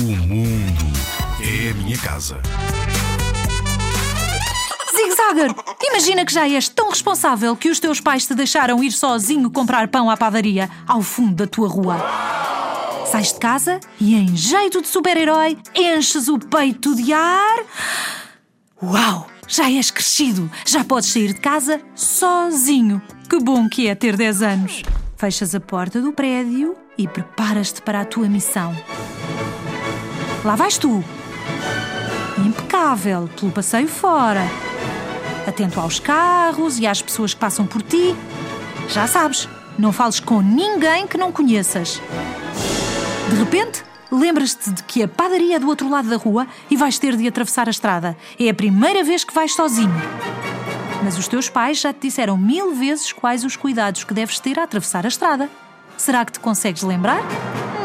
O mundo é a minha casa. Zig Zagger, imagina que já és tão responsável que os teus pais te deixaram ir sozinho comprar pão à padaria ao fundo da tua rua. Sais de casa e, em jeito de super-herói, enches o peito de ar. Uau! Já és crescido, já podes sair de casa sozinho. Que bom que é ter 10 anos. Fechas a porta do prédio e preparas-te para a tua missão. Lá vais tu. Impecável, pelo passeio fora. Atento aos carros e às pessoas que passam por ti. Já sabes, não fales com ninguém que não conheças. De repente, lembras-te de que a padaria é do outro lado da rua e vais ter de atravessar a estrada. É a primeira vez que vais sozinho. Mas os teus pais já te disseram mil vezes quais os cuidados que deves ter a atravessar a estrada. Será que te consegues lembrar?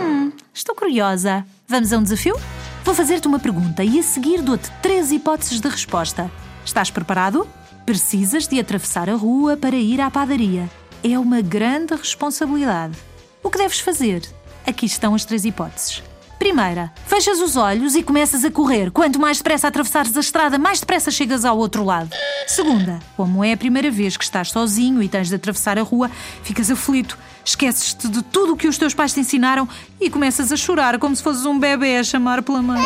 Hum, estou curiosa. Vamos a um desafio? Vou fazer-te uma pergunta e a seguir dou-te três hipóteses de resposta. Estás preparado? Precisas de atravessar a rua para ir à padaria. É uma grande responsabilidade. O que deves fazer? Aqui estão as três hipóteses. Primeira, fechas os olhos e começas a correr. Quanto mais depressa atravessares a estrada, mais depressa chegas ao outro lado. Segunda, como é a primeira vez que estás sozinho e tens de atravessar a rua, ficas aflito, esqueces-te de tudo o que os teus pais te ensinaram e começas a chorar como se fosses um bebê a chamar pela mãe.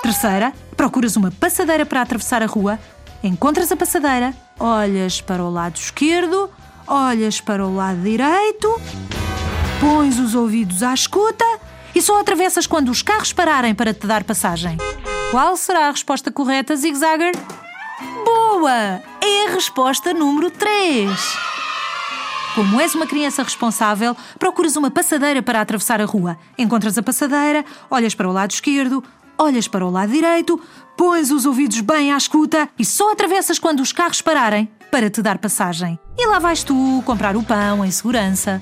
Terceira, procuras uma passadeira para atravessar a rua, encontras a passadeira, olhas para o lado esquerdo, olhas para o lado direito, pões os ouvidos à escuta e só atravessas quando os carros pararem para te dar passagem. Qual será a resposta correta, Zig Zagger? Boa! É a resposta número 3. Como és uma criança responsável, procuras uma passadeira para atravessar a rua. Encontras a passadeira, olhas para o lado esquerdo, olhas para o lado direito, pões os ouvidos bem à escuta e só atravessas quando os carros pararem para te dar passagem. E lá vais tu comprar o pão em segurança.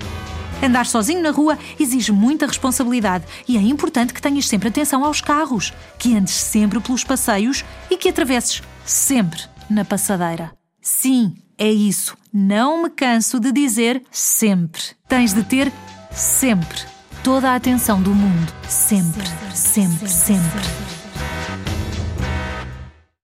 Andar sozinho na rua exige muita responsabilidade e é importante que tenhas sempre atenção aos carros, que andes sempre pelos passeios e que atravesses sempre na passadeira. Sim, é isso. Não me canso de dizer sempre. Tens de ter sempre toda a atenção do mundo. Sempre, sempre, sempre. sempre.